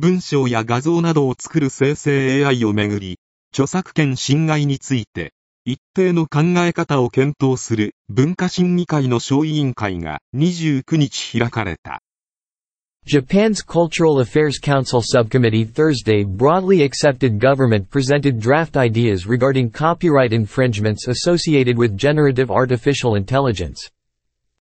文章や画像などを作る生成 AI をめぐり、著作権侵害について、一定の考え方を検討する文化審議会の小委員会が29日開かれた。Japan's Cultural Affairs Council Subcommittee Thursday broadly accepted government presented draft ideas regarding copyright infringements associated with generative artificial intelligence.